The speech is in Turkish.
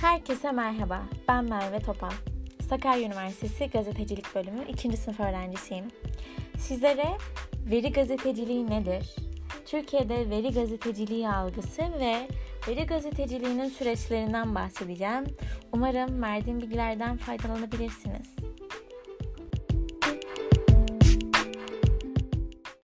Herkese merhaba, ben Merve Topal. Sakarya Üniversitesi Gazetecilik Bölümü 2. sınıf öğrencisiyim. Sizlere veri gazeteciliği nedir? Türkiye'de veri gazeteciliği algısı ve veri gazeteciliğinin süreçlerinden bahsedeceğim. Umarım verdiğim bilgilerden faydalanabilirsiniz.